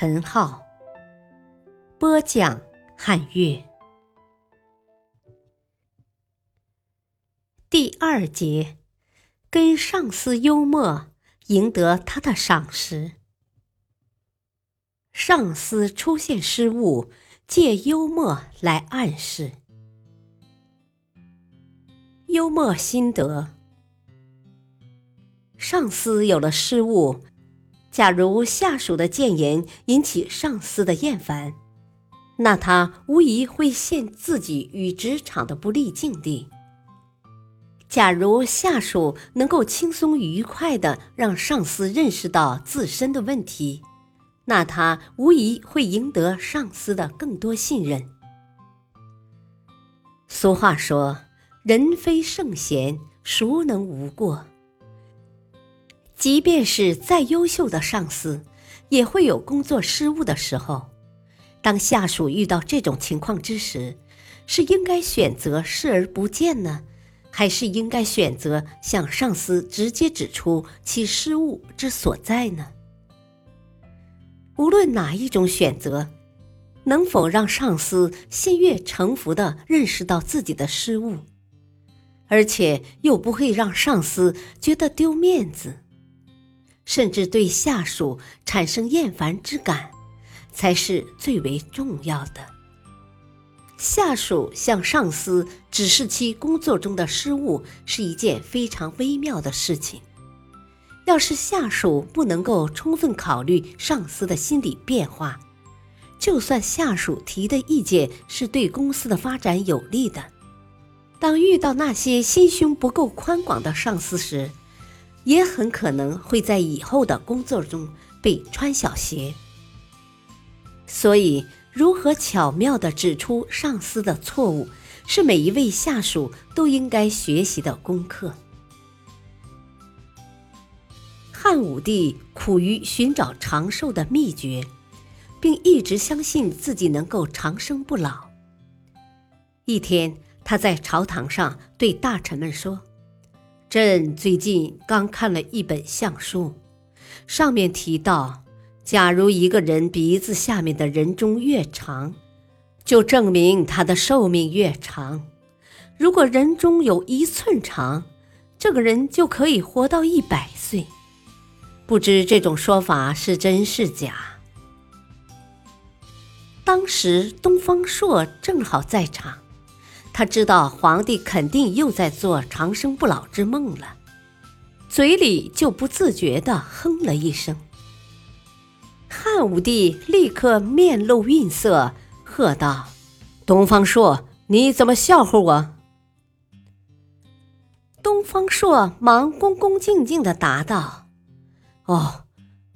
陈浩，播讲汉乐。第二节，跟上司幽默，赢得他的赏识。上司出现失误，借幽默来暗示。幽默心得。上司有了失误，假如下属的谏言引起上司的厌烦，那他无疑会陷自己与职场的不利境地。假如下属能够轻松愉快的让上司认识到自身的问题，那他无疑会赢得上司的更多信任。俗话说：“人非圣贤，孰能无过？”即便是再优秀的上司，也会有工作失误的时候。当下属遇到这种情况之时，是应该选择视而不见呢，还是应该选择向上司直接指出其失误之所在呢？无论哪一种选择，能否让上司心悦诚服地认识到自己的失误，而且又不会让上司觉得丢面子？甚至对下属产生厌烦之感，才是最为重要的。下属向上司指示其工作中的失误，是一件非常微妙的事情。要是下属不能够充分考虑上司的心理变化，就算下属提的意见是对公司的发展有利的，当遇到那些心胸不够宽广的上司时，也很可能会在以后的工作中被穿小鞋，所以如何巧妙地指出上司的错误，是每一位下属都应该学习的功课。汉武帝苦于寻找长寿的秘诀，并一直相信自己能够长生不老。一天，他在朝堂上对大臣们说。朕最近刚看了一本相书，上面提到，假如一个人鼻子下面的人中越长，就证明他的寿命越长。如果人中有一寸长，这个人就可以活到一百岁。不知这种说法是真是假？当时东方朔正好在场。他知道皇帝肯定又在做长生不老之梦了，嘴里就不自觉地哼了一声。汉武帝立刻面露愠色，喝道：“东方朔，你怎么笑话我？”东方朔忙恭恭敬敬地答道：“哦，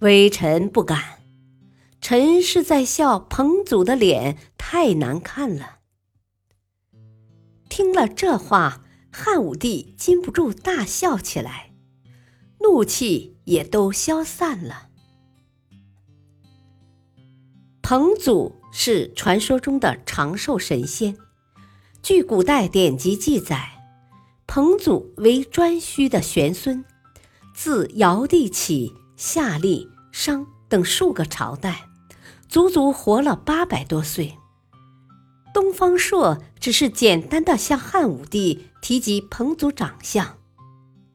微臣不敢，臣是在笑彭祖的脸太难看了。”听了这话，汉武帝禁不住大笑起来，怒气也都消散了。彭祖是传说中的长寿神仙，据古代典籍记载，彭祖为颛顼的玄孙，自尧帝起，夏历、商等数个朝代，足足活了八百多岁。东方朔只是简单的向汉武帝提及彭祖长相，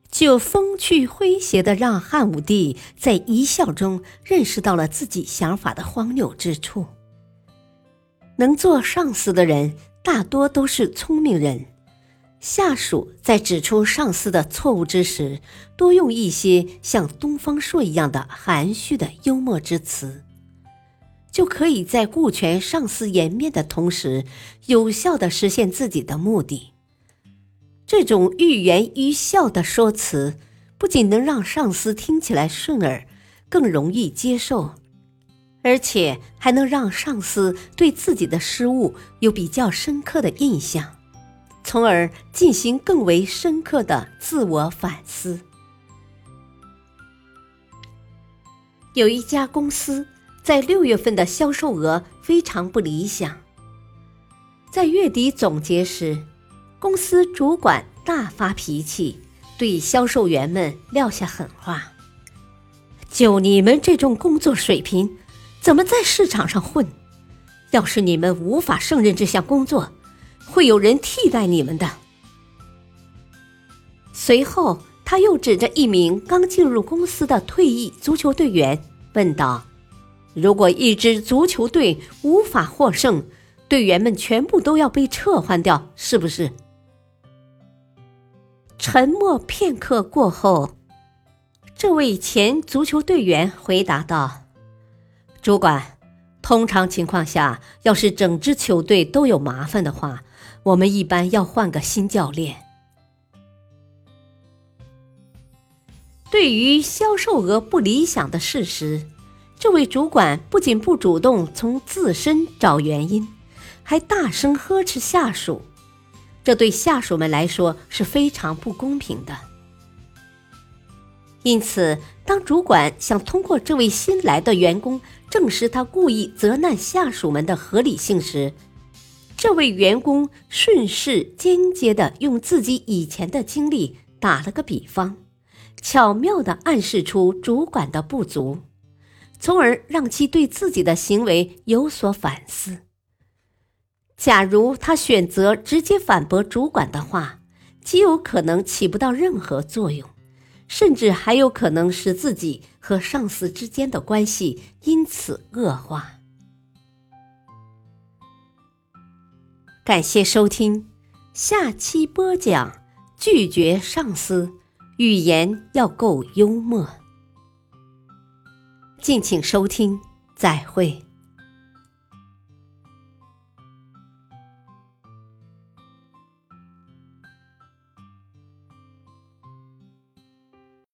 就风趣诙谐的让汉武帝在一笑中认识到了自己想法的荒谬之处。能做上司的人大多都是聪明人，下属在指出上司的错误之时，多用一些像东方朔一样的含蓄的幽默之词。就可以在顾全上司颜面的同时，有效的实现自己的目的。这种欲言于笑的说辞，不仅能让上司听起来顺耳，更容易接受，而且还能让上司对自己的失误有比较深刻的印象，从而进行更为深刻的自我反思。有一家公司在六月份的销售额非常不理想，在月底总结时，公司主管大发脾气，对销售员们撂下狠话：“就你们这种工作水平！”怎么在市场上混？要是你们无法胜任这项工作，会有人替代你们的。随后，他又指着一名刚进入公司的退役足球队员问道：“如果一支足球队无法获胜，队员们全部都要被撤换掉，是不是？”沉默片刻过后，这位前足球队员回答道。主管，通常情况下，要是整支球队都有麻烦的话，我们一般要换个新教练。对于销售额不理想的事实，这位主管不仅不主动从自身找原因，还大声呵斥下属，这对下属们来说是非常不公平的。因此，当主管想通过这位新来的员工证实他故意责难下属们的合理性时，这位员工顺势间接的用自己以前的经历打了个比方，巧妙的暗示出主管的不足，从而让其对自己的行为有所反思。假如他选择直接反驳主管的话，极有可能起不到任何作用。甚至还有可能使自己和上司之间的关系因此恶化。感谢收听，下期播讲：拒绝上司，语言要够幽默。敬请收听，再会。